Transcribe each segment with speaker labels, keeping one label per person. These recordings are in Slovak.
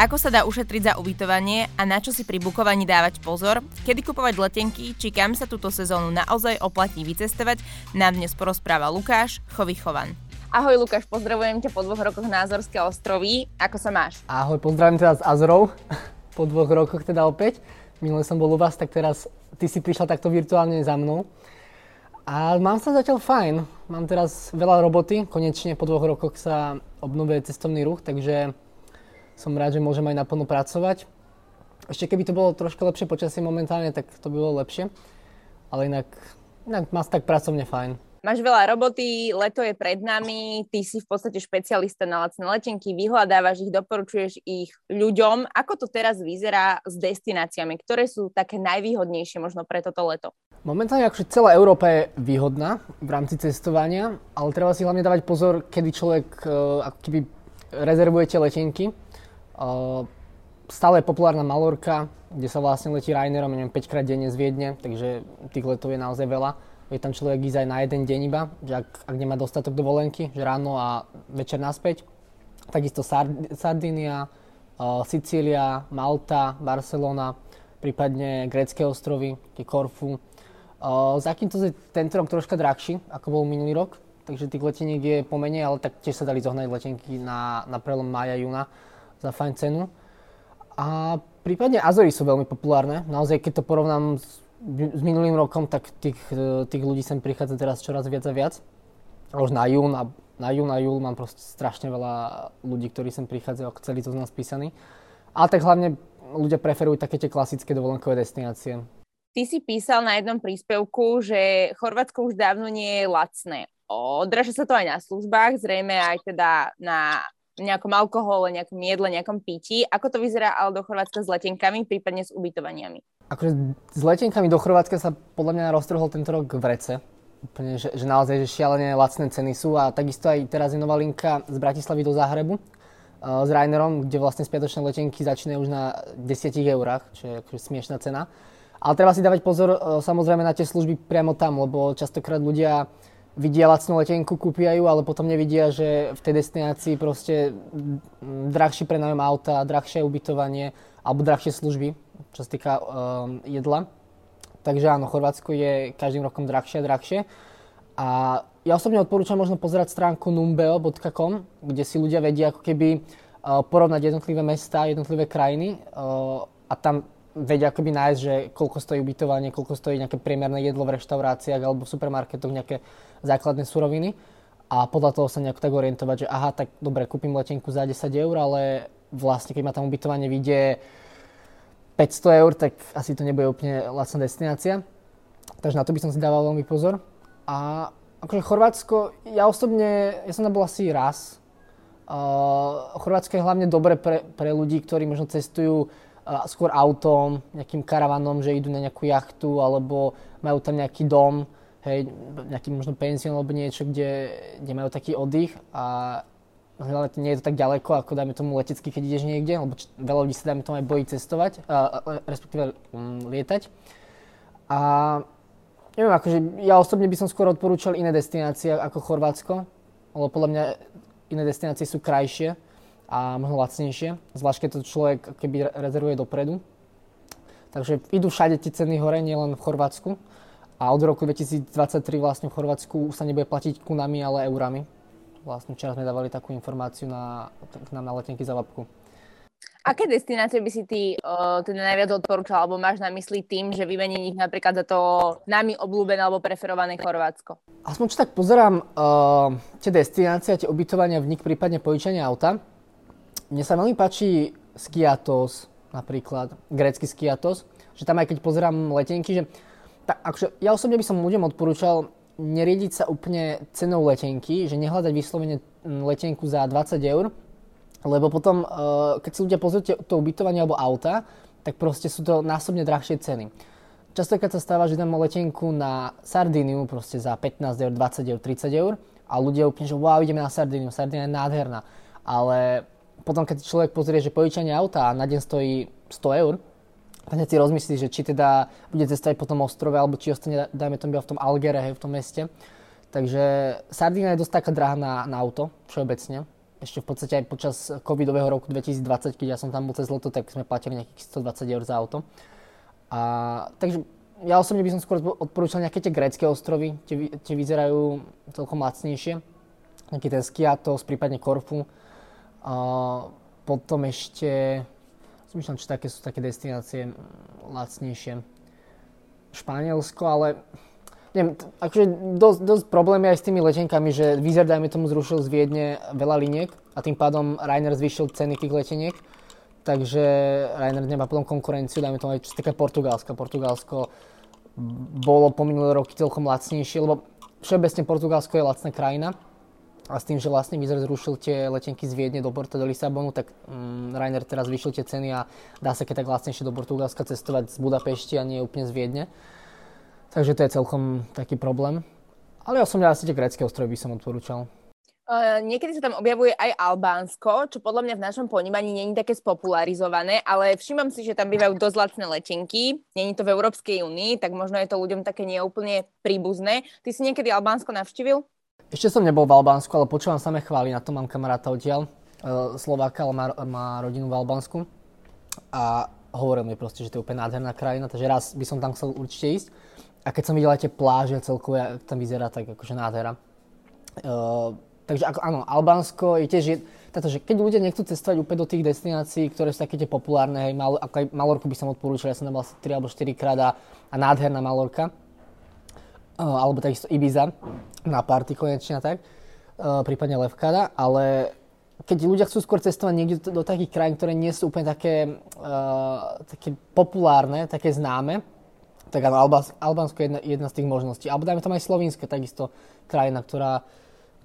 Speaker 1: ako sa dá ušetriť za ubytovanie a na čo si pri bukovaní dávať pozor, kedy kupovať letenky, či kam sa túto sezónu naozaj oplatí vycestovať, nám dnes porozpráva Lukáš Chovichovan.
Speaker 2: Ahoj Lukáš, pozdravujem ťa po dvoch rokoch na Azorské ostrovy. Ako sa máš?
Speaker 3: Ahoj, pozdravím teda z Azorov. po dvoch rokoch teda opäť. Minule som bol u vás, tak teraz ty si prišla takto virtuálne za mnou. A mám sa zatiaľ fajn. Mám teraz veľa roboty. Konečne po dvoch rokoch sa obnovuje cestovný ruch, takže som rád, že môžem aj naplno pracovať. Ešte keby to bolo troška lepšie počasie momentálne, tak to by bolo lepšie. Ale inak, inak má tak pracovne fajn.
Speaker 2: Máš veľa roboty, leto je pred nami, ty si v podstate špecialista na lacné letenky, vyhľadávaš ich, doporučuješ ich ľuďom. Ako to teraz vyzerá s destináciami? Ktoré sú také najvýhodnejšie možno pre toto leto?
Speaker 3: Momentálne akože celá Európa je výhodná v rámci cestovania, ale treba si hlavne dávať pozor, kedy človek uh, ako keby rezervujete letenky stále je populárna Malorka, kde sa vlastne letí Rainerom, neviem, 5 krát denne z Viedne, takže tých letov je naozaj veľa. Je tam človek ísť aj na jeden deň iba, že ak, ak nemá dostatok dovolenky, že ráno a večer naspäť. Takisto Sard- Sardinia, uh, Sicília, Malta, Barcelona, prípadne grécké ostrovy, Korfu. Uh, za to je tento rok troška drahší, ako bol minulý rok, takže tých leteniek je pomenej, ale tak tiež sa dali zohnať letenky na, na prelom maja, júna za fajn cenu. A prípadne Azory sú veľmi populárne. Naozaj, keď to porovnám s, s minulým rokom, tak tých, tých ľudí sem prichádza teraz čoraz viac a viac. A už na jún a na jún a júl mám proste strašne veľa ľudí, ktorí sem prichádzajú ako celý to z nás. Ale tak hlavne ľudia preferujú také tie klasické dovolenkové destinácie.
Speaker 2: Ty si písal na jednom príspevku, že Chorvátsko už dávno nie je lacné. Odraža sa to aj na službách, zrejme aj teda na nejakom alkohole, nejakom jedle, nejakom pití. Ako to vyzerá ale do Chorvátska s letenkami, prípadne s ubytovaniami?
Speaker 3: Akože s letenkami do Chorvátska sa podľa mňa roztrhol tento rok v rece. Úplne, že, že naozaj, že šialené lacné ceny sú a takisto aj teraz je nová linka z Bratislavy do Záhrebu uh, s Rainerom, kde vlastne spiatočné letenky začínajú už na 10 eurách, čo je akože smiešná cena. Ale treba si dávať pozor uh, samozrejme na tie služby priamo tam, lebo častokrát ľudia vidia lacnú letenku, kúpia ju, ale potom nevidia, že v tej destinácii proste drahší prenájom auta, drahšie ubytovanie alebo drahšie služby, čo sa týka um, jedla. Takže áno, Chorvátsko je každým rokom drahšie a drahšie. A ja osobne odporúčam možno pozerať stránku numbeo.com, kde si ľudia vedia ako keby uh, porovnať jednotlivé mesta, jednotlivé krajiny uh, a tam vedia akoby nájsť, že koľko stojí ubytovanie, koľko stojí nejaké priemerné jedlo v reštauráciách alebo v supermarketoch, nejaké základné suroviny a podľa toho sa nejako tak orientovať, že aha, tak dobre, kúpim letenku za 10 eur, ale vlastne keď ma tam ubytovanie vyjde 500 eur, tak asi to nebude úplne lacná destinácia. Takže na to by som si dával veľmi pozor. A akože Chorvátsko, ja osobne, ja som tam bol asi raz. Uh, Chorvátsko je hlavne dobre pre, pre ľudí, ktorí možno cestujú skôr autom, nejakým karavanom, že idú na nejakú jachtu alebo majú tam nejaký dom, hej, nejaký možno penzión alebo niečo, kde, kde majú taký oddych a hlavne nie je to tak ďaleko, ako dajme tomu letecky, keď ideš niekde, lebo č- veľa ľudí sa dajme tomu aj bojí cestovať, a, respektíve um, lietať. A neviem, akože ja osobne by som skôr odporúčal iné destinácie ako Chorvátsko, lebo podľa mňa iné destinácie sú krajšie a možno lacnejšie, zvlášť keď to človek keby rezervuje dopredu. Takže idú všade tie ceny hore, nielen v Chorvátsku. A od roku 2023 vlastne v Chorvátsku sa nebude platiť kunami, ale eurami. Vlastne včera sme dávali takú informáciu na, k nám na letenky za labku.
Speaker 2: Aké destinácie by si ty uh, teda najviac odporúčal, alebo máš na mysli tým, že vymení ich napríklad za to nami obľúbené alebo preferované Chorvátsko?
Speaker 3: Aspoň čo tak pozerám uh, tie destinácie tie ubytovania v nich, prípadne požičanie auta, mne sa veľmi páči Skiatos, napríklad, grécky Skiatos, že tam aj keď pozerám letenky, že tak, akože, ja osobne by som ľuďom odporúčal neriediť sa úplne cenou letenky, že nehľadať vyslovene letenku za 20 eur, lebo potom, uh, keď si ľudia pozrú to ubytovanie alebo auta, tak proste sú to násobne drahšie ceny. Častokrát sa stáva, že dám letenku na Sardíniu proste za 15 eur, 20 eur, 30 eur a ľudia úplne, že wow, ideme na Sardíniu, Sardínia je nádherná. Ale potom keď človek pozrie, že požičanie auta na deň stojí 100 eur, tak si rozmyslí, že či teda bude cestovať po tom ostrove, alebo či ostane, dajme tomu, v tom Algere, v tom meste. Takže Sardína je dosť taká drahá na, na auto, všeobecne. ešte v podstate aj počas covidového roku 2020, keď ja som tam bol cez leto, tak sme platili nejakých 120 eur za auto. A, takže ja osobne by som skôr odporúčal nejaké tie grécké ostrovy, tie, tie vyzerajú celkom lacnejšie. Nejaký ten Skiatos, prípadne Korfu. A potom ešte, zmyšľam, či také sú také destinácie lacnejšie. Španielsko, ale neviem, akože dosť, dosť problémy aj s tými letenkami, že Vizer, dajme tomu, zrušil z Viedne veľa liniek a tým pádom Rainer zvýšil ceny tých leteniek. Takže Rainer nemá potom konkurenciu, dajme tomu aj čo sa týka. Portugalsko bolo po minulé roky celkom lacnejšie, lebo všeobecne Portugalsko je lacná krajina a s tým, že vlastne Vizer zrušil tie letenky z Viedne do Porto do Lisabonu, tak um, Rainer teraz vyšiel tie ceny a dá sa keď tak lacnejšie do Portugalska cestovať z Budapešti a nie úplne z Viedne. Takže to je celkom taký problém. Ale som asi tie grecké ostrovy by som odporúčal.
Speaker 2: Uh, niekedy sa tam objavuje aj Albánsko, čo podľa mňa v našom ponímaní není také spopularizované, ale všímam si, že tam bývajú dosť lacné letenky. Není to v Európskej únii, tak možno je to ľuďom také neúplne príbuzné. Ty si niekedy Albánsko navštívil?
Speaker 3: Ešte som nebol v Albánsku, ale počúvam samé chvály, na to mám kamaráta odtiaľ, uh, Slováka, ale má, má rodinu v Albánsku. A hovoril mi proste, že to je úplne nádherná krajina, takže raz by som tam chcel určite ísť. A keď som videl aj tie pláže celkovo, tam vyzerá tak akože nádhera. Uh, takže ako, áno, Albánsko je tiež, tato, že keď ľudia nechcú cestovať úplne do tých destinácií, ktoré sú také tie populárne, hej, Mal, ako aj Malorku by som odporúčal, ja som tam bol asi 3 alebo 4 krát a, a nádherná Malorka. Alebo takisto Ibiza na party konečne tak, prípadne Levkada, ale keď ľudia chcú skôr cestovať niekde do, do takých krajín, ktoré nie sú úplne také, uh, také populárne, také známe, tak áno, Albánsko je jedna, jedna z tých možností. Alebo dajme tam aj Slovinsko, takisto krajina, ktorá,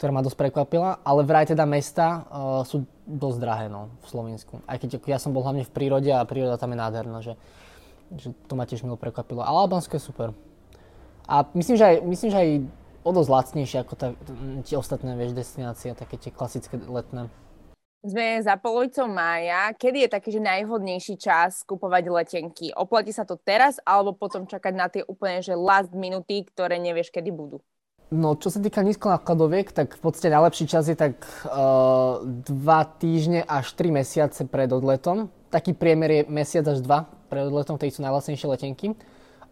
Speaker 3: ktorá ma dosť prekvapila, ale vraj teda mesta uh, sú dosť drahé no, v Slovensku. Aj keď ja som bol hlavne v prírode a príroda tam je nádherná, že, že to ma tiež milo prekvapilo. Ale Albánsko je super. A myslím, že aj, myslím, že aj o dosť lacnejšie ako tá, tie ostatné vieš, destinácie, také tie klasické letné.
Speaker 2: Sme za polovicou mája. Kedy je taký, že najvhodnejší čas kupovať letenky? Oplatí sa to teraz alebo potom čakať na tie úplne, že last minuty, ktoré nevieš, kedy budú?
Speaker 3: No, čo sa týka nízkonákladoviek, tak v podstate najlepší čas je tak uh, dva týždne až 3 mesiace pred odletom. Taký priemer je mesiac až dva pred odletom, ktorý sú najlacnejšie letenky.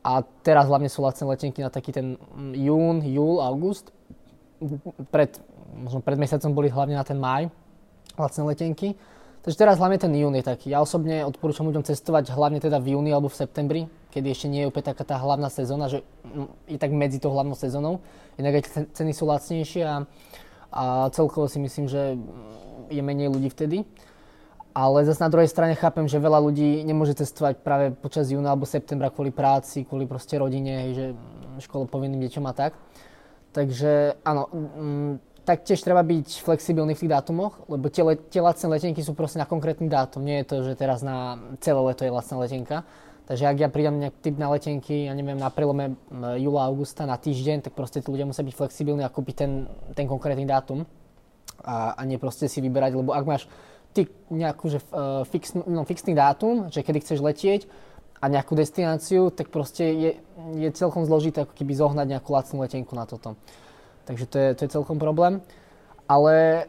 Speaker 3: A teraz hlavne sú lacné letenky na taký ten mm, jún, júl, august. Pred, možno pred mesiacom boli hlavne na ten maj, lacné letenky. Takže teraz hlavne ten jún je taký. Ja osobne odporúčam ľuďom cestovať hlavne teda v júni alebo v septembri, kedy ešte nie je úplne taká tá hlavná sezóna, že mm, je tak medzi tou hlavnou sezónou. Inak aj ceny sú lacnejšie a, a celkovo si myslím, že je menej ľudí vtedy. Ale zase na druhej strane chápem, že veľa ľudí nemôže cestovať práve počas júna alebo septembra kvôli práci, kvôli proste rodine, že škole povinným deťom a tak. Takže áno, taktiež treba byť flexibilný v tých dátumoch, lebo tie, le, tie lacné letenky sú proste na konkrétny dátum. Nie je to, že teraz na celé leto je lacná letenka. Takže ak ja prídem nejak typ na letenky, ja neviem, na prelome júla, augusta na týždeň, tak proste tí ľudia musia byť flexibilní a kúpiť ten, ten konkrétny dátum. A, a nie proste si vyberať, lebo ak máš ty nejakú že, uh, fix, no, fixný dátum, že kedy chceš letieť a nejakú destináciu, tak proste je, je celkom zložité ako keby zohnať nejakú lacnú letenku na toto. Takže to je, to je celkom problém. Ale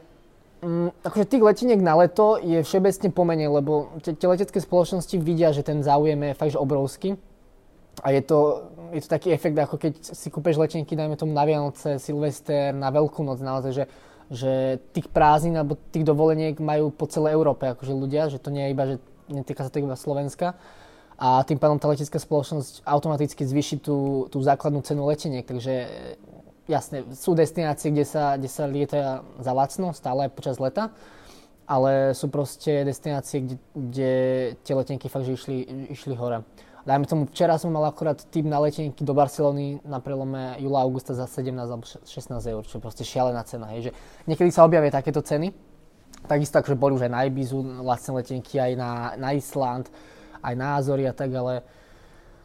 Speaker 3: mm, akože tých leteniek na leto je všeobecne pomenej, lebo tie letecké spoločnosti vidia, že ten záujem je fakt že obrovský. A je to, je to taký efekt, ako keď si kúpeš letenky, dajme tomu na Vianoce, Silvester, na Veľkú noc, naozaj, že, že tých prázdnin alebo tých dovoleniek majú po celej Európe, akože ľudia, že to nie je iba, že netýka sa to iba Slovenska. A tým pádom tá letecká spoločnosť automaticky zvýši tú, tú základnú cenu leteniek, takže jasne, sú destinácie, kde sa, kde sa lieta za lacno, stále počas leta, ale sú proste destinácie, kde, kde tie letenky fakt, že išli, išli hore. Dajme tomu, včera som mal akorát tým na letenky do Barcelony na prelome júla augusta za 17 alebo 16 eur, čo je proste šialená cena. Hej. Že niekedy sa objavia takéto ceny, takisto akože boli už aj na Ibizu lacné letenky, aj na, na Island, aj na Azory a tak, ale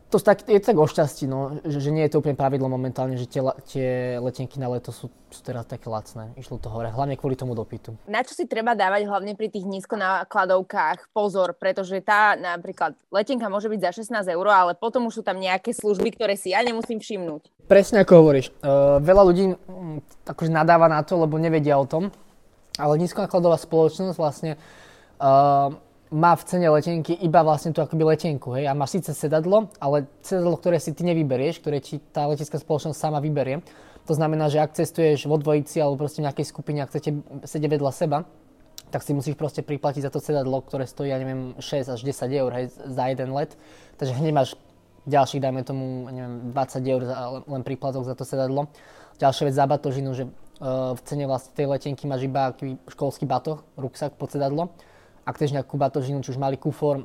Speaker 3: to tak, je tak o šťastí, no, že, že nie je to úplne pravidlo momentálne, že tie, tie letenky na leto sú, sú teraz také lacné. Išlo to hore, hlavne kvôli tomu dopytu.
Speaker 2: Na čo si treba dávať hlavne pri tých nízkonákladovkách pozor, pretože tá napríklad letenka môže byť za 16 eur, ale potom už sú tam nejaké služby, ktoré si ja nemusím všimnúť.
Speaker 3: Presne ako hovoríš. Uh, veľa ľudí um, akože nadáva na to, lebo nevedia o tom, ale nízkonákladová spoločnosť vlastne uh, má v cene letenky iba vlastne tú akoby letenku, hej, a máš síce sedadlo, ale sedadlo, ktoré si ty nevyberieš, ktoré ti tá letecká spoločnosť sama vyberie. To znamená, že ak cestuješ vo dvojici alebo proste v nejakej skupine a chcete sedieť vedľa seba, tak si musíš proste priplatiť za to sedadlo, ktoré stojí, ja neviem, 6 až 10 eur hej, za jeden let. Takže hneď máš ďalších, dajme tomu, neviem, 20 eur za, len príplatok za to sedadlo. Ďalšia vec za batožinu, že uh, v cene vlastne tej letenky máš iba školský batoh, ruksak pod sedadlo ak chceš nejakú batožinu, či už malý kufor e,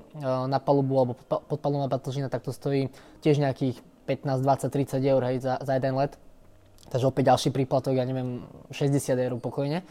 Speaker 3: na palubu alebo podpalubná batožina, tak to stojí tiež nejakých 15, 20, 30 eur hej, za, za jeden let. Takže opäť ďalší príplatok, ja neviem, 60 eur pokojne.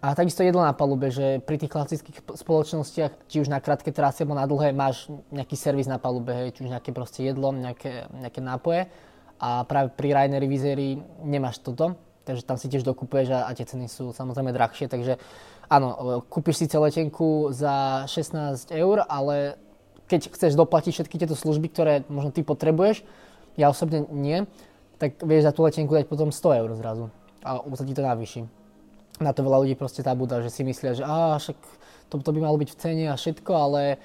Speaker 3: A takisto jedlo na palube, že pri tých klasických spoločnostiach, či už na krátke trasy alebo na dlhé, máš nejaký servis na palube, hej, či už nejaké proste jedlo, nejaké, nejaké nápoje. A práve pri Rainery Vizery nemáš toto, takže tam si tiež dokupuješ a, a tie ceny sú samozrejme drahšie, takže áno, kúpiš síce letenku za 16 eur, ale keď chceš doplatiť všetky tieto služby, ktoré možno ty potrebuješ, ja osobne nie, tak vieš za tú letenku dať potom 100 eur zrazu a sa ti to navýši. Na to veľa ľudí proste zabúda, že si myslia, že á, však to, to by malo byť v cene a všetko, ale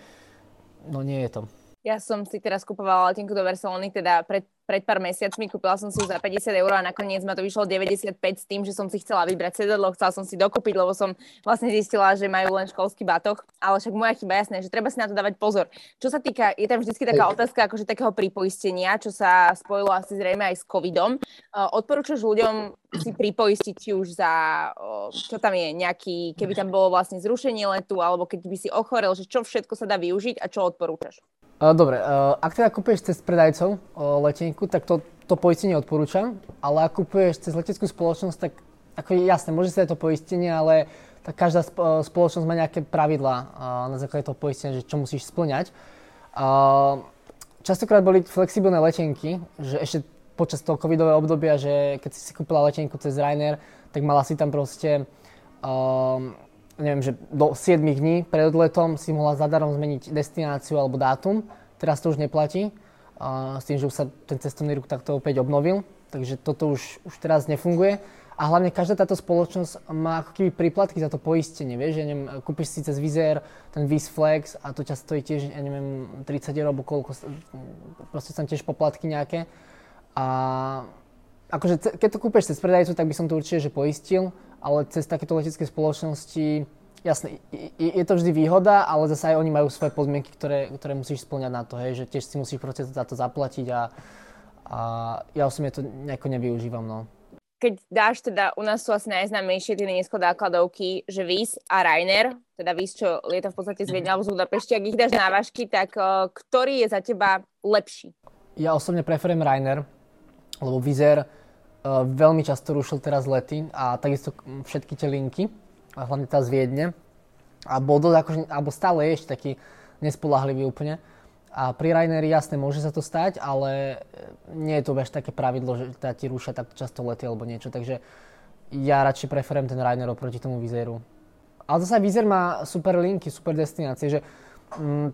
Speaker 3: no nie je to.
Speaker 2: Ja som si teraz kupovala letenku do Barcelony, teda pred pred pár mesiacmi, kúpila som si ju za 50 eur a nakoniec ma to vyšlo 95 s tým, že som si chcela vybrať sedadlo, chcela som si dokúpiť, lebo som vlastne zistila, že majú len školský batoh, ale však moja chyba jasné, že treba si na to dávať pozor. Čo sa týka, je tam vždy taká otázka akože takého pripoistenia, čo sa spojilo asi zrejme aj s covidom. Odporúčaš ľuďom si pripoistiť už za, čo tam je, nejaký, keby tam bolo vlastne zrušenie letu, alebo keď by si ochorel, že čo všetko sa dá využiť a čo odporúčaš?
Speaker 3: Dobre, ak teda kúpeš cez predajcov letenku, tak to, to poistenie odporúčam, ale ak kúpuješ cez leteckú spoločnosť, tak ako jasné, môže sa to poistenie, ale tak každá spoločnosť má nejaké pravidlá na základe toho poistenia, že čo musíš splňať. Častokrát boli flexibilné letenky, že ešte počas toho covidového obdobia, že keď si si kúpila letenku cez Ryanair, tak mala si tam proste neviem, že do 7 dní pred odletom si mohla zadarom zmeniť destináciu alebo dátum. Teraz to už neplatí, uh, s tým, že už sa ten cestovný ruch takto opäť obnovil, takže toto už, už teraz nefunguje. A hlavne každá táto spoločnosť má ako keby príplatky za to poistenie, vieš, ja neviem, kúpiš si cez Vizer ten Viz Flex a to ťa stojí tiež, ja neviem, 30 eur alebo koľko, proste tam tiež poplatky nejaké. A akože keď to kúpeš cez predajcu, tak by som to určite že poistil, ale cez takéto letecké spoločnosti, jasné, je, to vždy výhoda, ale zase aj oni majú svoje podmienky, ktoré, ktoré musíš splňať na to, hej, že tiež si musíš proste za to zaplatiť a, a ja osobne to nejako nevyužívam, no.
Speaker 2: Keď dáš teda, u nás sú asi najznámejšie tie nízkodákladovky, že VIS a Rainer, teda VIS, čo lieta v podstate z Viedňa alebo z Budapešti, ak ich dáš na vážky, tak uh, ktorý je za teba lepší?
Speaker 3: Ja osobne preferujem Rainer, lebo Vizer veľmi často rušil teraz lety a takisto všetky tie linky a hlavne tá z Viedne. A bol dosť akože, alebo stále je ešte taký nespolahlivý úplne. A pri Raineri jasne môže sa to stať, ale nie je to až také pravidlo, že teda ti rúšia tak často lety alebo niečo. Takže ja radšej preferujem ten Rainer oproti tomu Vizeru. Ale zase Vizer má super linky, super destinácie, že mm,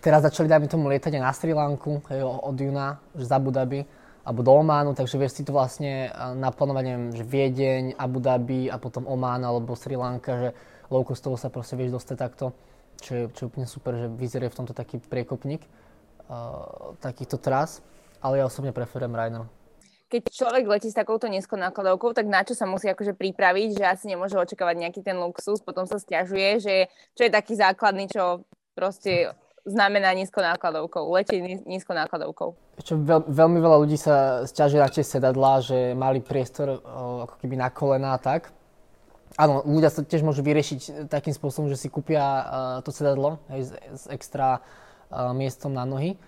Speaker 3: teraz začali, dajme tomu, lietať aj na Sri Lanku, hej, od júna, že za Abu alebo do Ománu, takže vieš si to vlastne naplánovať, neviem, že Viedeň, Abu Dhabi a potom Omán alebo Sri Lanka, že low costovo sa proste vieš dostať takto, čo je, čo je úplne super, že vyzerá v tomto taký priekopník uh, takýchto tras, ale ja osobne preferujem Ryanair.
Speaker 2: Keď človek letí s takouto nízkou nákladovkou, tak na čo sa musí akože pripraviť, že asi nemôže očakávať nejaký ten luxus, potom sa stiažuje, že čo je taký základný, čo proste znamená nízko nákladovkou, letieť nízko nákladovkou.
Speaker 3: Čo veľ, veľmi veľa ľudí sa stiažuje na tie sedadlá, že mali priestor o, ako keby na kolena a tak. Áno, ľudia sa tiež môžu vyriešiť takým spôsobom, že si kúpia uh, to sedadlo hej, s, s extra uh, miestom na nohy.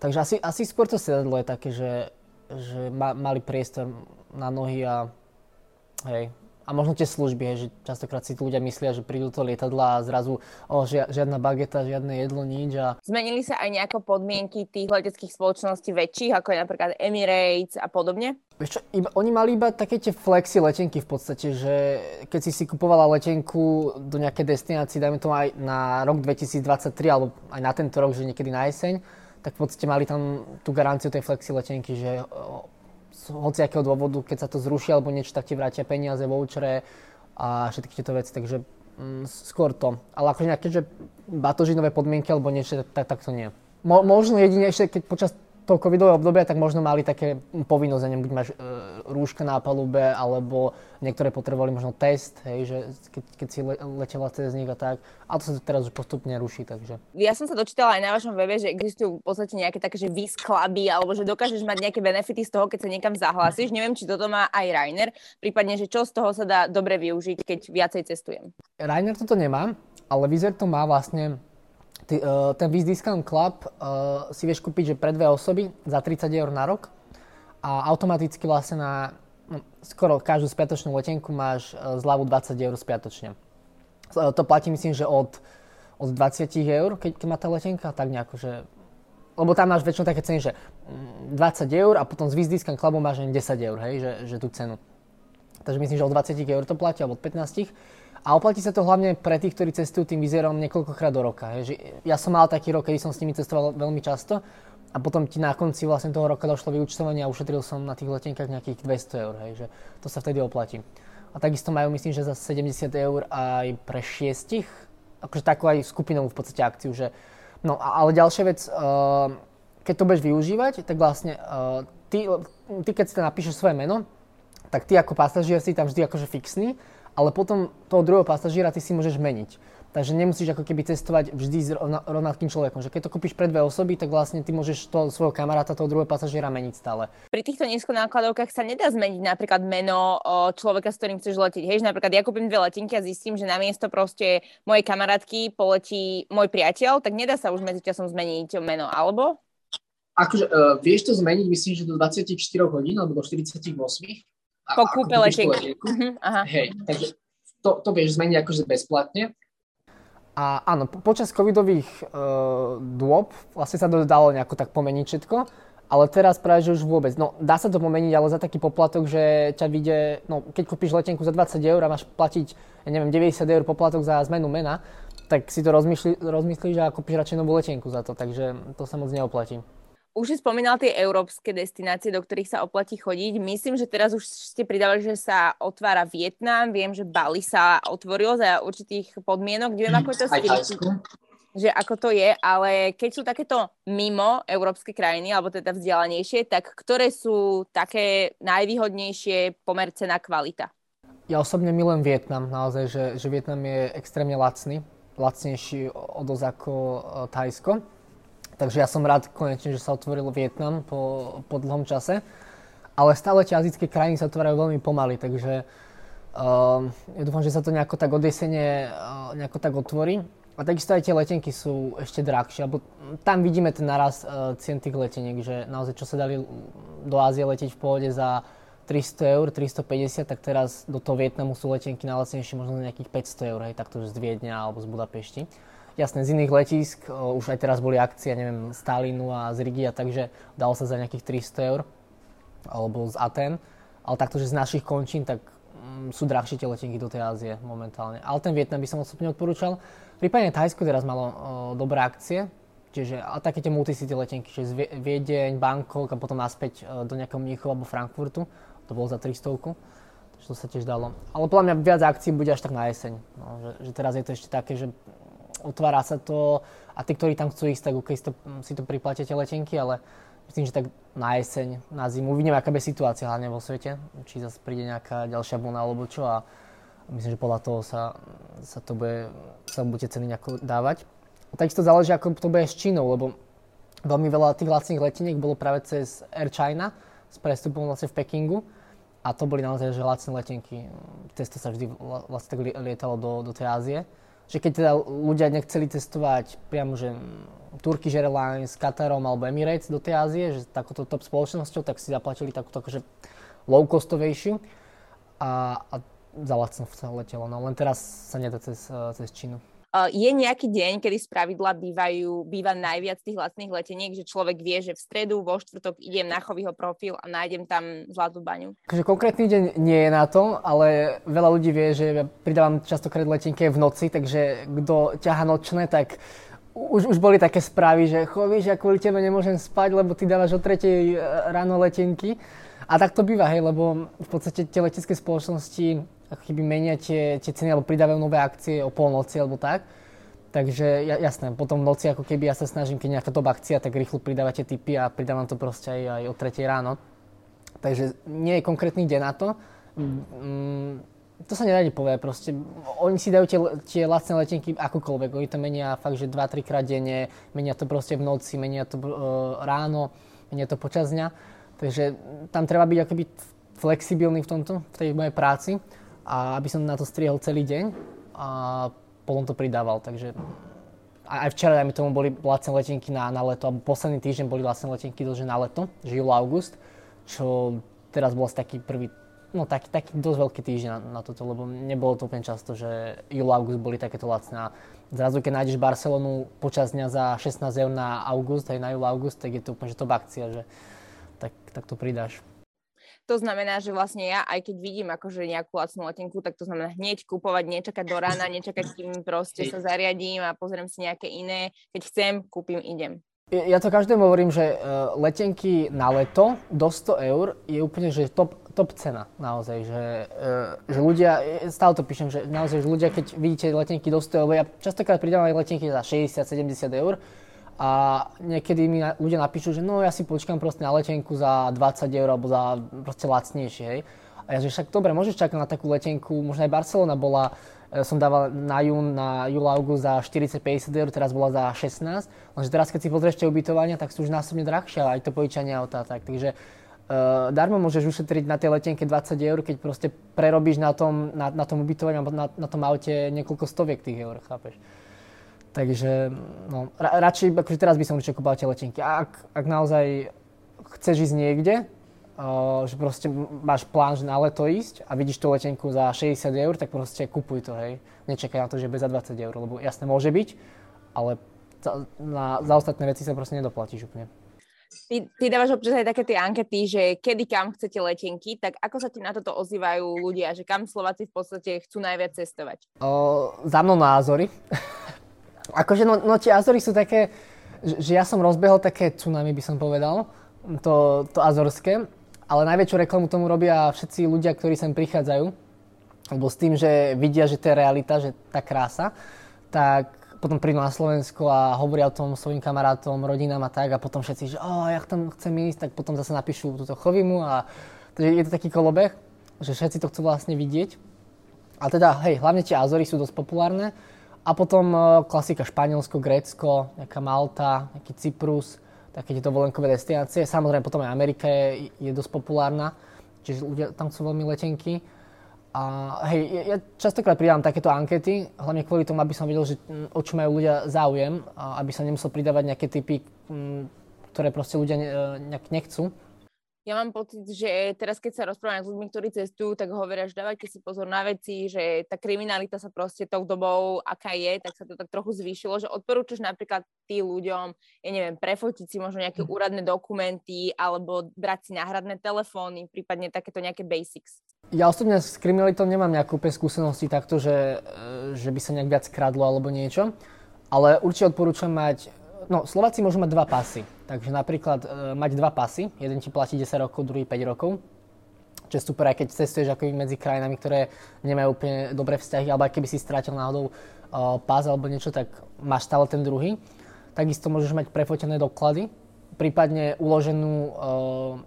Speaker 3: Takže asi, asi skôr to sedadlo je také, že, že ma, mali priestor na nohy a hej, a možno tie služby, že častokrát si tu ľudia myslia, že prídu to lietadla a zrazu oh, žiadna bageta, žiadne jedlo, nič. A...
Speaker 2: Zmenili sa aj nejako podmienky tých leteckých spoločností väčších, ako je napríklad Emirates a podobne?
Speaker 3: Vieš čo, iba, oni mali iba také tie flexi letenky v podstate, že keď si si kupovala letenku do nejakej destinácie, dajme to aj na rok 2023 alebo aj na tento rok, že niekedy na jeseň, tak v podstate mali tam tú garanciu tej flexi letenky, že z hociakého dôvodu, keď sa to zruší alebo niečo, tak ti vrátia peniaze, vouchere, a všetky tieto veci, takže mm, skôr to. Ale akože nejaké, že batožinové podmienky alebo niečo, tak, tak to nie. Mo, možno jedine ešte, keď počas toho covidového obdobia, tak možno mali také povinnosť, neviem, buď máš e, rúška na palube, alebo niektoré potrebovali možno test, hej, že keď, keď si le, letela cez nich a tak. A to sa teraz už postupne ruší, takže.
Speaker 2: Ja som sa dočítala aj na vašom webe, že existujú v podstate nejaké také, že výs klaby, alebo že dokážeš mať nejaké benefity z toho, keď sa niekam zahlásiš. Neviem, či toto má aj Rainer, prípadne, že čo z toho sa dá dobre využiť, keď viacej cestujem.
Speaker 3: Rainer toto nemá, ale Vizer to má vlastne Ty, uh, ten Viz Discount Club uh, si vieš kúpiť, že pre dve osoby za 30 eur na rok a automaticky vlastne na no, skoro každú spiatočnú letenku máš uh, zľavu 20 eur spiatočne. Uh, to platí myslím, že od, od 20 eur, keď, keď má tá letenka, tak nejako, že lebo tam máš väčšinou také ceny, že 20 mm, eur a potom z Viz Discount Clubu máš len 10 eur, hej, že, že tú cenu. Takže myslím, že od 20 eur to platí, alebo od 15. A oplatí sa to hlavne pre tých, ktorí cestujú tým vizerom niekoľkokrát do roka. Hej. Ja som mal taký rok, kedy som s nimi cestoval veľmi často a potom ti na konci vlastne toho roka došlo vyučtovanie a ušetril som na tých letenkách nejakých 200 eur. Hej. To sa vtedy oplatí. A takisto majú, myslím, že za 70 eur aj pre šiestich, akože takú aj skupinovú v podstate akciu. Že... No ale ďalšia vec, uh, keď to budeš využívať, tak vlastne uh, ty, ty, keď si tam napíšeš svoje meno, tak ty ako pasažier si tam vždy akože fixný ale potom toho druhého pasažiera ty si môžeš meniť. Takže nemusíš ako keby cestovať vždy s rovnakým človekom. Že keď to kúpiš pre dve osoby, tak vlastne ty môžeš toho svojho kamaráta, toho druhého pasažiera meniť stále.
Speaker 2: Pri týchto nízkonákladovkách sa nedá zmeniť napríklad meno človeka, s ktorým chceš letieť. Hej, napríklad ja kúpim dve letenky a zistím, že na miesto proste mojej kamarátky poletí môj priateľ, tak nedá sa už medzi časom zmeniť meno, alebo?
Speaker 4: Akože, uh, vieš to zmeniť, myslím, že do 24 hodín alebo do 48
Speaker 2: po kúpe letenky. Uh-huh,
Speaker 4: Hej, takže to, to vieš zmeniť akože bezplatne.
Speaker 3: A áno, po, počas covidových uh, dôb vlastne sa to dalo nejako tak pomeniť všetko, ale teraz práve, že už vôbec. No, dá sa to pomeniť, ale za taký poplatok, že ťa vyjde, no, keď kúpiš letenku za 20 eur a máš platiť, ja neviem, 90 eur poplatok za zmenu mena, tak si to rozmyslí, rozmyslíš a kúpiš radšej novú letenku za to, takže to sa moc neoplatí.
Speaker 2: Už si spomínal tie európske destinácie, do ktorých sa oplatí chodiť. Myslím, že teraz už ste pridávali, že sa otvára Vietnam. Viem, že Bali sa otvoril za určitých podmienok. Neviem, ako to že ako to je, ale keď sú takéto mimo európske krajiny, alebo teda vzdialenejšie, tak ktoré sú také najvýhodnejšie pomer cena kvalita?
Speaker 3: Ja osobne milujem Vietnam, naozaj, že, že Vietnam je extrémne lacný, lacnejší o dosť ako e, Thajsko Takže ja som rád konečne, že sa otvoril Vietnam po, po dlhom čase. Ale stále tie azijské krajiny sa otvárajú veľmi pomaly, takže uh, ja dúfam, že sa to nejako tak od jesene uh, nejako tak otvorí. A takisto aj tie letenky sú ešte drahšie, lebo tam vidíme ten naraz uh, cien tých leteniek, že naozaj čo sa dali do Ázie letieť v pohode za 300 eur, 350, tak teraz do toho Vietnamu sú letenky na lacnejšie možno nejakých 500 eur, hej, takto z Viedňa alebo z Budapešti jasné, z iných letísk, už aj teraz boli akcie, neviem, z Talinu a z Rigia, takže dalo sa za nejakých 300 eur, alebo z Aten, ale takto, že z našich končín, tak mm, sú drahšie tie letenky do tej Ázie momentálne. Ale ten Vietnam by som osobne odporúčal. Prípadne Thajsko teraz malo o, dobré akcie, čiže a také tie multicity letenky, čiže z Viedeň, Bangkok a potom naspäť o, do nejakého Mníchova alebo Frankfurtu, to bolo za 300 takže to sa tiež dalo. Ale podľa mňa viac akcií bude až tak na jeseň. No, že, že teraz je to ešte také, že otvára sa to a tí, ktorí tam chcú ísť, tak okay, si to, si to priplatíte letenky, ale myslím, že tak na jeseň, na zimu. Uvidíme, aká bude situácia hlavne vo svete, či zase príde nejaká ďalšia vlna alebo čo a myslím, že podľa toho sa, sa to bude, sa budete ceny nejako dávať. Takisto záleží, ako to bude s Čínou, lebo veľmi veľa tých lacných leteniek bolo práve cez Air China s prestupom vlastne v Pekingu a to boli naozaj že lacné letenky. Cez to sa vždy vlastne tak lietalo do, do tej Ázie že keď teda ľudia nechceli testovať priamo, že Turkish Airlines, Qatarom alebo Emirates do tej Ázie, že takúto top spoločnosťou, tak si zaplatili takúto akože low costovejšiu a, a za lacno letelo. No len teraz sa nedá cez, cez Čínu.
Speaker 2: Je nejaký deň, kedy z pravidla bývajú, býva najviac tých lacných leteniek, že človek vie, že v stredu, vo štvrtok idem na chovýho profil a nájdem tam zlatú baňu?
Speaker 3: Takže konkrétny deň nie je na to, ale veľa ľudí vie, že ja pridávam častokrát letenky v noci, takže kto ťaha nočné, tak už, už boli také správy, že chovíš, ja kvôli tebe nemôžem spať, lebo ty dávaš o tretej e, ráno letenky. A tak to býva, hej, lebo v podstate tie letecké spoločnosti ako keby menia tie, tie ceny alebo pridávajú nové akcie o polnoci alebo tak. Takže jasné, potom v noci ako keby ja sa snažím, keď nejaká top akcia, tak rýchlo pridávate tipy a pridávam to proste aj, aj o 3 ráno. Takže nie je konkrétny deň na to. Mm, to sa nedá povedať proste. Oni si dajú tie, tie lacné letenky akokoľvek. Oni to menia fakt, že 2-3 krát denne, menia to proste v noci, menia to uh, ráno, menia to počas dňa. Takže tam treba byť akoby flexibilný v tomto, v tej mojej práci a aby som na to strihol celý deň a potom to pridával. Takže aj včera, mi tomu, boli lacné letenky na, na leto, alebo posledný týždeň boli lacné letenky dlže na leto, že júl, august, čo teraz bol asi taký prvý no taký, taký dosť veľký týždeň na, na toto, lebo nebolo to úplne často, že júl, august boli takéto lacné. A zrazu, keď nájdeš Barcelonu počas dňa za 16 eur na august, aj na júl, august, tak je to úplne že top akcia, že tak, tak to pridáš.
Speaker 2: To znamená, že vlastne ja, aj keď vidím akože nejakú lacnú letenku, tak to znamená hneď kúpovať, nečakať do rána, nečakať, kým proste sa zariadím a pozriem si nejaké iné. Keď chcem, kúpim, idem.
Speaker 3: Ja to každému hovorím, že uh, letenky na leto do 100 eur je úplne že top, top cena naozaj, že, uh, že ľudia, stále to píšem, že naozaj, že ľudia, keď vidíte letenky do 100 eur, ja častokrát pridávam aj letenky za 60-70 eur a niekedy mi ľudia napíšu, že no ja si počkám proste na letenku za 20 eur alebo za proste lacnejšie, hej. A ja že však dobre, môžeš čakať na takú letenku, možno aj Barcelona bola, e, som dával na jún, na júl, august za 40-50 eur, teraz bola za 16, lenže teraz keď si pozrieš tie ubytovania, tak sú už násobne drahšie, aj to požičanie auta, tak, takže Uh, darmo môžeš ušetriť na tej letenke 20 eur, keď proste prerobíš na tom, na, na tom ubytovaní alebo na, na tom aute niekoľko stoviek tých eur, chápeš? Takže no, ra, radšej, akože teraz by som určite kúpal tie letenky. A ak, ak naozaj chceš ísť niekde, uh, že proste máš plán, že na leto ísť a vidíš tú letenku za 60 eur, tak proste kupuj to, hej. Nečakaj na to, že bez za 20 eur, lebo jasne môže byť, ale za, na, za ostatné veci sa proste nedoplatíš úplne.
Speaker 2: Ty, ty dávaš občas aj také tie ankety, že kedy kam chcete letenky, tak ako sa ti na toto ozývajú ľudia, že kam Slováci v podstate chcú najviac cestovať?
Speaker 3: O, za mnou názory. Akože no, no tie Azory sú také, že, že ja som rozbehol také tsunami, by som povedal, to, to azorské, ale najväčšiu reklamu tomu robia všetci ľudia, ktorí sem prichádzajú, lebo s tým, že vidia, že to je realita, že tá krása, tak potom prídu na Slovensko a hovoria o tom svojim kamarátom, rodinám a tak a potom všetci, že oh, ja tam chcem ísť, tak potom zase napíšu túto chovimu a takže je to taký kolobeh, že všetci to chcú vlastne vidieť. A teda, hej, hlavne tie Azory sú dosť populárne a potom uh, klasika Španielsko, Grécko, nejaká Malta, nejaký Cyprus, také tieto volenkové destinácie. Samozrejme potom aj Amerika je, je dosť populárna, čiže ľudia tam sú veľmi letenky. A hej, ja častokrát pridám takéto ankety, hlavne kvôli tomu, aby som vedel, že, o čo majú ľudia záujem, a aby sa nemusel pridávať nejaké typy, ktoré proste ľudia ne, nejak nechcú.
Speaker 2: Ja mám pocit, že teraz keď sa rozprávame s ľuďmi, ktorí cestujú, tak hovoria, že dávajte si pozor na veci, že tá kriminalita sa proste tou dobou, aká je, tak sa to tak trochu zvýšilo, že odporúčaš napríklad tým ľuďom, ja neviem, prefotiť si možno nejaké hm. úradné dokumenty alebo brať si náhradné telefóny, prípadne takéto nejaké basics.
Speaker 3: Ja osobne s kriminalitou nemám nejakú úplne skúsenosti takto, že, e, že by sa nejak viac kradlo alebo niečo, ale určite odporúčam mať No, Slováci môžu mať dva pasy. Takže napríklad e, mať dva pasy. Jeden ti platí 10 rokov, druhý 5 rokov. Čo je super, aj keď cestuješ ako medzi krajinami, ktoré nemajú úplne dobré vzťahy, alebo aj keby si strátil náhodou e, pás alebo niečo, tak máš stále ten druhý. Takisto môžeš mať prefotené doklady, prípadne uloženú e,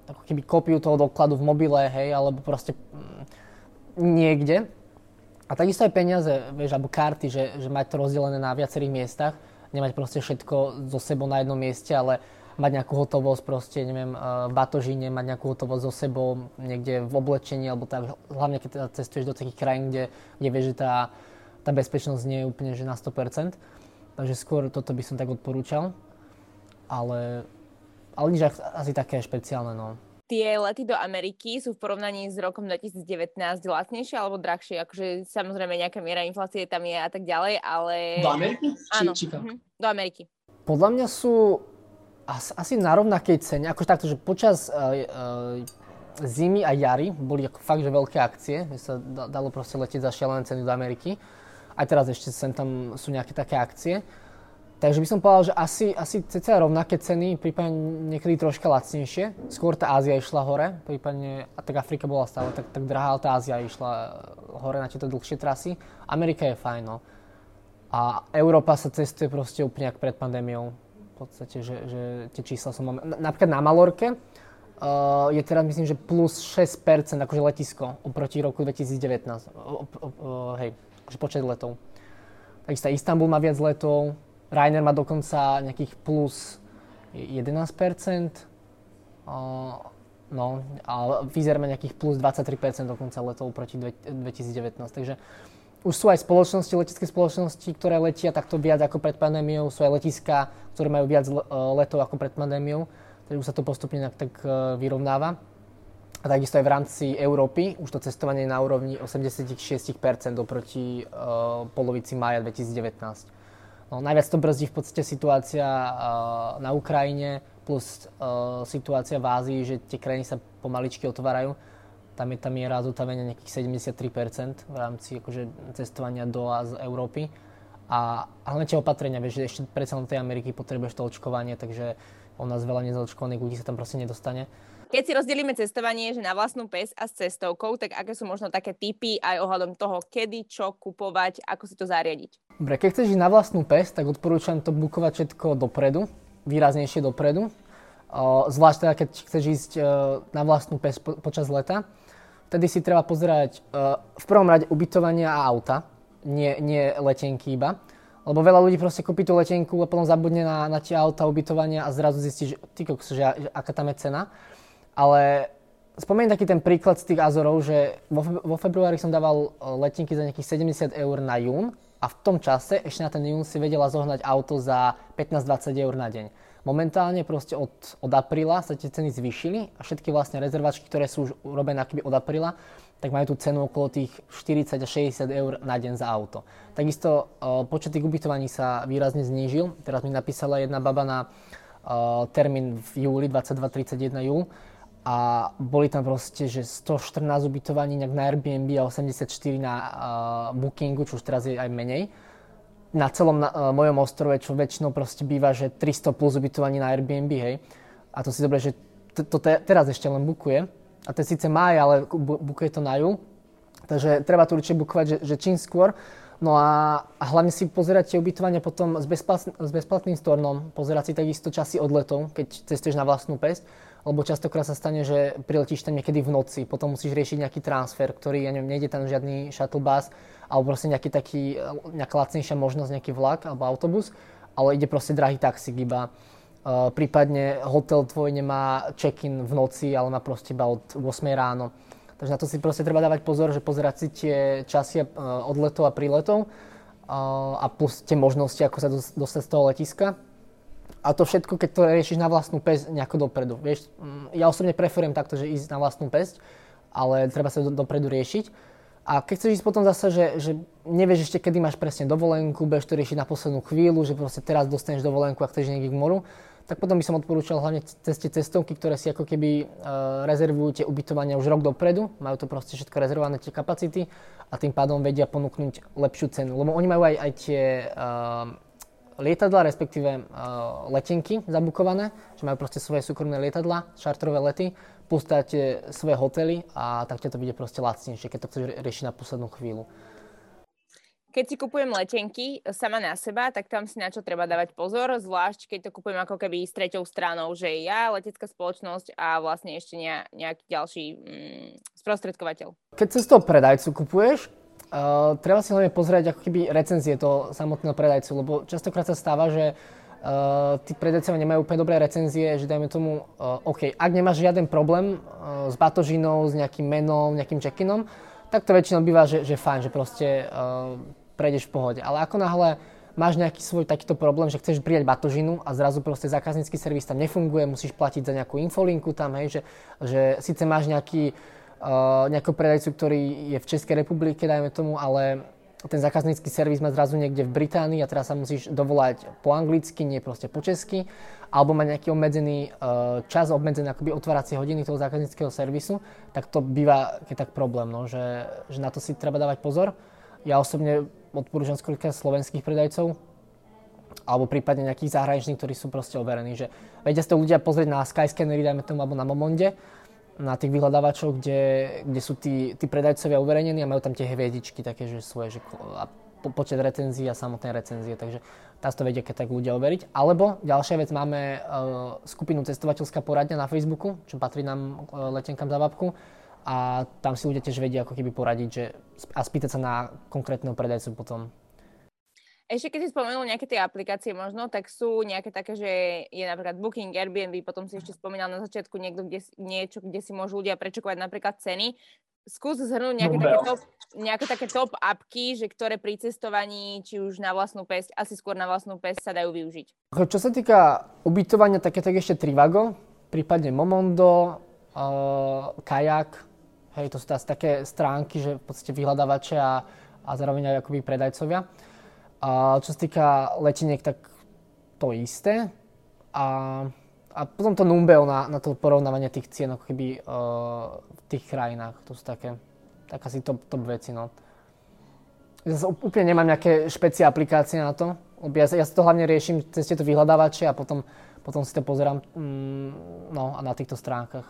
Speaker 3: ako keby kópiu toho dokladu v mobile, hej, alebo proste mm, niekde. A takisto aj peniaze, vieš, alebo karty, že, že mať to rozdelené na viacerých miestach nemať proste všetko so sebou na jednom mieste, ale mať nejakú hotovosť proste, neviem, v batožine, mať nejakú hotovosť so sebou niekde v oblečení, alebo tak, hlavne keď teda cestuješ do takých krajín, kde, kde vieš, že tá, tá bezpečnosť nie je úplne že na 100%. Takže skôr toto by som tak odporúčal. Ale, ale nič asi také špeciálne, no
Speaker 2: tie lety do Ameriky sú v porovnaní s rokom 2019 lacnejšie alebo drahšie? Akože samozrejme nejaká miera inflácie tam je a tak ďalej, ale...
Speaker 4: Do Ameriky?
Speaker 2: Áno, či, či uh-huh, do Ameriky.
Speaker 3: Podľa mňa sú asi, asi na rovnakej cene, akože takto, že počas uh, uh, zimy a jary boli ako fakt, že veľké akcie, že sa dalo proste letieť za šialené ceny do Ameriky. Aj teraz ešte sem tam sú nejaké také akcie Takže by som povedal, že asi, asi cca rovnaké ceny, prípadne niekedy troška lacnejšie. Skôr tá Ázia išla hore, prípadne, a tak Afrika bola stále tak, tak drahá, ale tá Ázia išla hore na tieto dlhšie trasy. Amerika je fajn, no. A Európa sa cestuje proste úplne ako pred pandémiou. V podstate, že, že tie čísla som... Napríklad na Malorke uh, je teraz myslím, že plus 6% akože letisko oproti roku 2019. Uh, uh, uh, hej, akože počet letov. Takisto Istanbul má viac letov, Rainer má dokonca nejakých plus 11%, no a Vizer má nejakých plus 23% dokonca letov proti 2019. Takže už sú aj spoločnosti, letecké spoločnosti, ktoré letia takto viac ako pred pandémiou, sú aj letiska, ktoré majú viac e, letov ako pred pandémiou, takže už sa to postupne tak e, vyrovnáva. A takisto aj v rámci Európy už to cestovanie je na úrovni 86% oproti uh, polovici maja 2019. No, najviac to brzdí v podstate situácia uh, na Ukrajine plus uh, situácia v Ázii, že tie krajiny sa pomaličky otvárajú. Tam je tá miera zotavenia nejakých 73% v rámci akože, cestovania do a z Európy. A hlavne tie opatrenia, vieš, že ešte predsa tej Ameriky potrebuješ to očkovanie, takže u nás veľa nezaočkovaných ľudí sa tam proste nedostane.
Speaker 2: Keď si rozdelíme cestovanie že na vlastnú pes a s cestovkou, tak aké sú možno také typy aj ohľadom toho, kedy, čo kupovať, ako si to zariadiť?
Speaker 3: Dobre, keď chceš ísť na vlastnú pes, tak odporúčam to bukovať všetko dopredu, výraznejšie dopredu. Zvlášť teda, keď chceš ísť e, na vlastnú pes po, počas leta. Vtedy si treba pozerať e, v prvom rade ubytovania a auta, nie, nie letenky iba. Lebo veľa ľudí proste kúpi tú letenku a potom zabudne na, na tie auta, ubytovania a zrazu zistí, že, ty kokos, že, že aká tam je cena. Ale spomeniem taký ten príklad z tých Azorov, že vo, vo februári som dával e, letenky za nejakých 70 eur na jún a v tom čase ešte na ten jún si vedela zohnať auto za 15-20 eur na deň. Momentálne proste od, od apríla sa tie ceny zvýšili a všetky vlastne rezervačky, ktoré sú už urobené akoby od apríla, tak majú tú cenu okolo tých 40 až 60 eur na deň za auto. Takisto uh, počet tých ubytovaní sa výrazne znížil. Teraz mi napísala jedna baba na uh, termín v júli, 22-31 júl, a boli tam proste, že 114 ubytovaní nejak na Airbnb a 84 na uh, Bookingu, čo už teraz je aj menej. Na celom na, uh, mojom ostrove, čo väčšinou proste býva, že 300 plus ubytovaní na Airbnb, hej. A to si dobre, že to, to te, teraz ešte len bukuje. A to je síce máj, ale bukuje to na júl. Takže treba to určite bukovať, že, že čím skôr. No a, a hlavne si pozerať tie ubytovania potom s, bezplat, s bezplatným stornom, pozerať si takisto časy odletov, keď cestuješ na vlastnú pesť lebo častokrát sa stane, že priletíš tam niekedy v noci, potom musíš riešiť nejaký transfer, ktorý, ja neviem, nejde tam žiadny shuttle bus, alebo proste nejaký taký, nejaká lacnejšia možnosť, nejaký vlak alebo autobus, ale ide proste drahý taxík iba. Uh, prípadne hotel tvoj nemá check-in v noci, ale má proste iba od 8 ráno. Takže na to si proste treba dávať pozor, že pozerať si tie časy uh, odletov a príletov uh, a plus tie možnosti, ako sa dostať z toho letiska. A to všetko, keď to riešiš na vlastnú pesť nejako dopredu. Vieš, mm, ja osobne preferujem takto, že ísť na vlastnú pesť, ale treba sa do, dopredu riešiť. A keď chceš ísť potom zase, že, že nevieš ešte, kedy máš presne dovolenku, budeš to riešiť na poslednú chvíľu, že proste teraz dostaneš dovolenku a chceš niekde k moru, tak potom by som odporúčal hlavne ceste cestovky, ktoré si ako keby uh, rezervujú tie ubytovania už rok dopredu, majú to proste všetko rezervované tie kapacity a tým pádom vedia ponúknuť lepšiu cenu. Lebo oni majú aj, aj tie uh, lietadla, respektíve uh, letenky zabukované, že majú proste svoje súkromné lietadla, šartrové lety, plus dáte svoje hotely a tak to bude proste lacnejšie, keď to chceš riešiť na poslednú chvíľu.
Speaker 2: Keď si kupujem letenky sama na seba, tak tam si na čo treba dávať pozor, zvlášť keď to kupujem ako keby s treťou stranou, že ja, letecká spoločnosť a vlastne ešte nejaký ďalší mm, sprostredkovateľ.
Speaker 3: Keď cez toho predajcu kupuješ, Uh, treba si hlavne pozrieť ako keby recenzie toho samotného predajcu, lebo častokrát sa stáva, že uh, tí predajcovia nemajú úplne dobré recenzie, že dajme tomu, uh, OK, ak nemáš žiaden problém uh, s batožinou, s nejakým menom, nejakým check-inom, tak to väčšinou býva, že, že fajn, že proste uh, prejdeš v pohode. Ale ako náhle máš nejaký svoj takýto problém, že chceš prijať batožinu a zrazu proste zákaznícky servis tam nefunguje, musíš platiť za nejakú infolinku tam, hej, že, že síce máš nejaký nejakého predajcu, ktorý je v Českej republike, dajme tomu, ale ten zákaznícky servis má zrazu niekde v Británii a teraz sa musíš dovolať po anglicky, nie proste po česky, alebo má nejaký obmedzený uh, čas, obmedzené akoby otváracie hodiny toho zákazníckého servisu, tak to býva keď tak problém, no, že, že na to si treba dávať pozor. Ja osobne odporúčam skôr slovenských predajcov, alebo prípadne nejakých zahraničných, ktorí sú proste overení. Že vedia si to ľudia pozrieť na Skyscannery, dajme tomu, alebo na Momonde, na tých vyhľadávačoch, kde, kde sú tí, tí predajcovia uverejnení a majú tam tie hviezdičky také, že svoje, že a po, počet recenzií a samotné recenzie, takže tá to vedia keď tak ľudia overiť. Alebo ďalšia vec, máme uh, skupinu Cestovateľská poradňa na Facebooku, čo patrí nám uh, letenkám za babku a tam si ľudia tiež vedia ako keby poradiť že, a spýtať sa na konkrétneho predajcu potom.
Speaker 2: Ešte keď si spomenul nejaké tie aplikácie možno, tak sú nejaké také, že je napríklad Booking, Airbnb, potom si ešte spomínal na začiatku niekto, kde, niečo, kde si môžu ľudia prečakovať napríklad ceny. Skús zhrnúť nejaké, také top, nejaké také top apky, že ktoré pri cestovaní, či už na vlastnú pesť, asi skôr na vlastnú pesť sa dajú využiť.
Speaker 3: Čo sa týka ubytovania, také tak ešte Trivago, prípadne Momondo, uh, Kajak, hej, to sú také stránky, že v podstate vyhľadávače a, a zároveň aj akoby predajcovia. A čo sa týka leteniek, tak to isté. A, a potom to Numbeo na, na to porovnávanie tých cien ako keby uh, v tých krajinách. To sú také, tak asi top, top veci. No. Ja úplne nemám nejaké špeci aplikácie na to. Ja, ja sa to hlavne riešim cez tieto vyhľadávače a potom, potom si to pozerám mm, no, na týchto stránkach.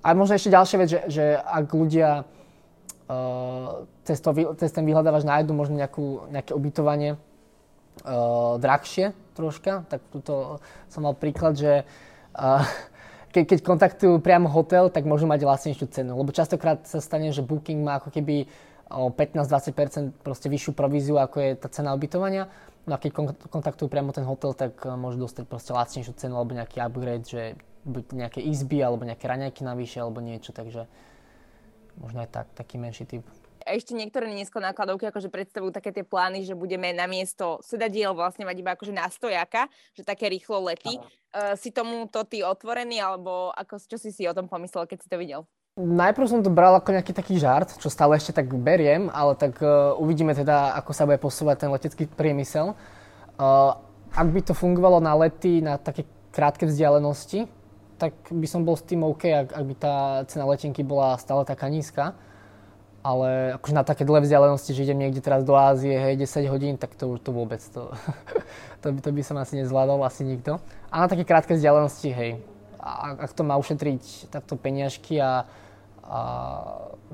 Speaker 3: A možno ešte ďalšia vec, že, že ak ľudia cez, to, cez ten vyhľadávač nájdu možno nejakú, nejaké ubytovanie uh, drahšie troška, tak tuto som mal príklad, že uh, ke, keď kontaktujú priamo hotel, tak môžu mať lacnejšiu cenu. Lebo častokrát sa stane, že Booking má ako keby o 15-20% proste vyššiu províziu, ako je tá cena ubytovania. No a keď kontaktujú priamo ten hotel, tak môžu dostať proste lacnejšiu cenu alebo nejaký upgrade, že buď nejaké izby alebo nejaké raňajky navyše alebo niečo, takže možno aj tak, taký menší typ.
Speaker 2: Ešte niektoré nízkonákladovky akože predstavujú také tie plány, že budeme na miesto sedadiel vlastne mať iba akože na stojaka, že také rýchlo lety. Uh, si tomu to ty otvorený, alebo ako, čo si si o tom pomyslel, keď si to videl?
Speaker 3: Najprv som to bral ako nejaký taký žart, čo stále ešte tak beriem, ale tak uh, uvidíme teda, ako sa bude posúvať ten letecký priemysel. Uh, ak by to fungovalo na lety, na také krátke vzdialenosti, tak by som bol s tým OK, ak, ak by tá cena letenky bola stále taká nízka. Ale akože na také dlhé vzdialenosti, že idem niekde teraz do Ázie, hej, 10 hodín, tak to to vôbec, to, to, by, to by som asi nezvládol, asi nikto. A na také krátke vzdialenosti, hej, a, ak to má ušetriť takto peniažky a, a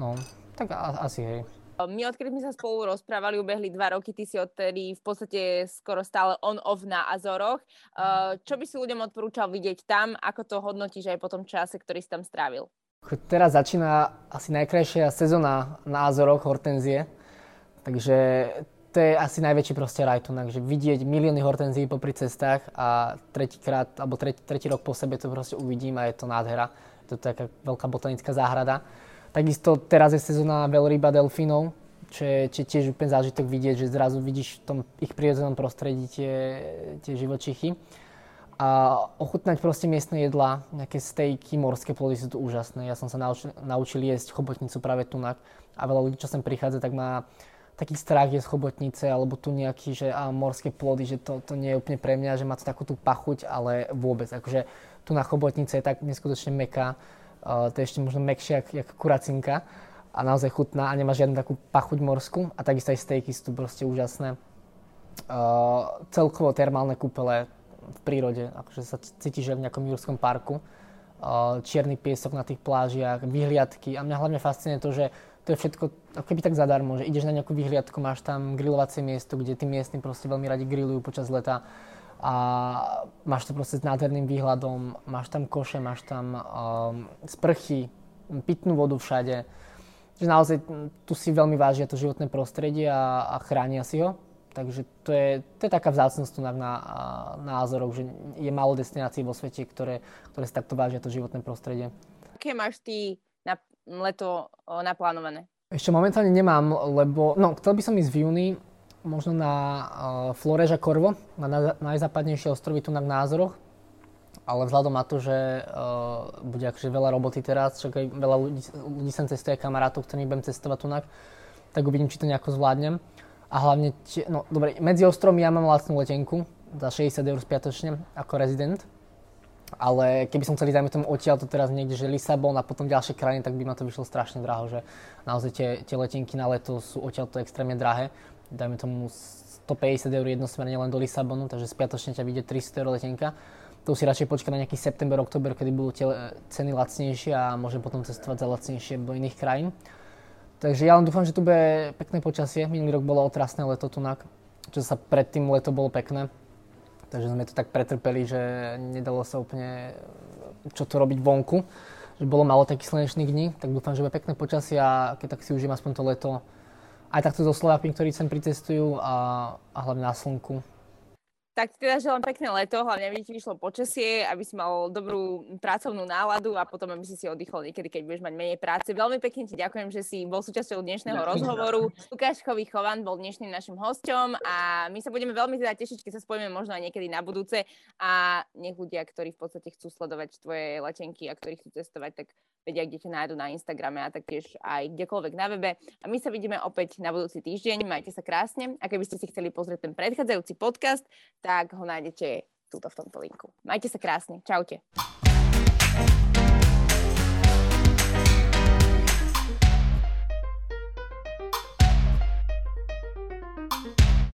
Speaker 3: no, tak a, asi hej.
Speaker 2: My odkedy sme sa spolu rozprávali, ubehli dva roky, ty si odtedy v podstate skoro stále on-off na Azoroch. Uh, čo by si ľuďom odporúčal vidieť tam, ako to hodnotíš aj po tom čase, ktorý si tam strávil?
Speaker 3: Teraz začína asi najkrajšia sezóna na Azoroch, hortenzie. Takže to je asi najväčší proste raj tu, že vidieť milióny hortenzií popri cestách a tretíkrát, alebo tretí, tretí rok po sebe to proste uvidím a je to nádhera. Je to taká veľká botanická záhrada. Takisto teraz je sezóna veľryba delfínov, čo je, čo je tiež úplne zážitok vidieť, že zrazu vidíš v tom ich prírodzenom prostredí tie, tie živočichy. A ochutnať proste miestne jedlá, nejaké stejky, morské plody sú tu úžasné. Ja som sa naučil, naučil jesť chobotnicu práve tunak a veľa ľudí, čo sem prichádza, tak má taký strach je chobotnice alebo tu nejaký, že a morské plody, že to, to nie je úplne pre mňa, že má to takú tú pachuť, ale vôbec. Akože tu na chobotnice je tak neskutočne meká, to je ešte možno mekšie, jak, jak kuracinka a naozaj chutná a nemá žiadnu takú pachuť morskú a takisto aj stejky sú tu proste úžasné. Uh, celkovo termálne kúpele v prírode, akože sa cítiš v nejakom jurskom parku. Uh, čierny piesok na tých plážiach, vyhliadky a mňa hlavne fascinuje to, že to je všetko ako keby tak zadarmo, že ideš na nejakú vyhliadku, máš tam grilovacie miesto, kde tí miestni proste veľmi radi grillujú počas leta a máš to proste s nádherným výhľadom, máš tam koše, máš tam um, sprchy, pitnú vodu všade. Že naozaj tu si veľmi vážia to životné prostredie a, a chránia si ho. Takže to je, to je taká vzácnosť na, na, na Azoroch, že je málo destinácií vo svete, ktoré, ktoré si takto vážia to životné prostredie.
Speaker 2: Aké máš ty na leto naplánované?
Speaker 3: Ešte momentálne nemám, lebo no, chcel by som ísť v júni, možno na uh, Floreža Corvo, na, na najzápadnejšie ostrovy tu na Názoroch. Ale vzhľadom na to, že uh, bude akože veľa roboty teraz, však aj veľa ľudí, ľudí sem cestuje, kamarátov, ktorým budem cestovať tu tak uvidím, či to nejako zvládnem. A hlavne, či, no dobre, medzi ostrovmi ja mám vlastnú letenku za 60 eur spiatočne ako rezident. Ale keby som chcel ísť, tomu odtiaľ to teraz niekde, že Lisabon a potom ďalšie krajiny, tak by ma to vyšlo strašne draho, že naozaj tie, tie letenky na leto sú odtiaľ to extrémne drahé dajme tomu 150 eur jednosmerne len do Lisabonu, takže spiatočne ťa vyjde 300 eur letenka. To si radšej počkať na nejaký september, október, kedy budú tie ceny lacnejšie a môžem potom cestovať za lacnejšie do iných krajín. Takže ja len dúfam, že tu bude pekné počasie. Minulý rok bolo otrasné leto tunak, čo sa predtým leto bolo pekné. Takže sme to tak pretrpeli, že nedalo sa úplne čo to robiť vonku. Že bolo malo takých slnečných dní, tak dúfam, že bude pekné počasie a keď tak si užijem aspoň to leto aj takto so Slovákmi, ktorí sem pricestujú a, a hlavne na slnku.
Speaker 2: Tak teda želám pekné leto, hlavne aby ti vyšlo počasie, aby si mal dobrú pracovnú náladu a potom aby si si oddychol niekedy, keď budeš mať menej práce. Veľmi pekne ti ďakujem, že si bol súčasťou dnešného ďakujem. rozhovoru. Lukáš Chový Chovan bol dnešným našim hosťom a my sa budeme veľmi teda tešiť, keď sa spojíme možno aj niekedy na budúce a nech ľudia, ktorí v podstate chcú sledovať tvoje letenky a ktorí chcú cestovať, tak vedia, kde ťa nájdu na Instagrame a taktiež aj kdekoľvek na webe. A my sa vidíme opäť na budúci týždeň. Majte sa krásne. A keby ste si chceli pozrieť ten predchádzajúci podcast, tak ho nájdete túto v tomto linku. Majte sa krásne. Čaute.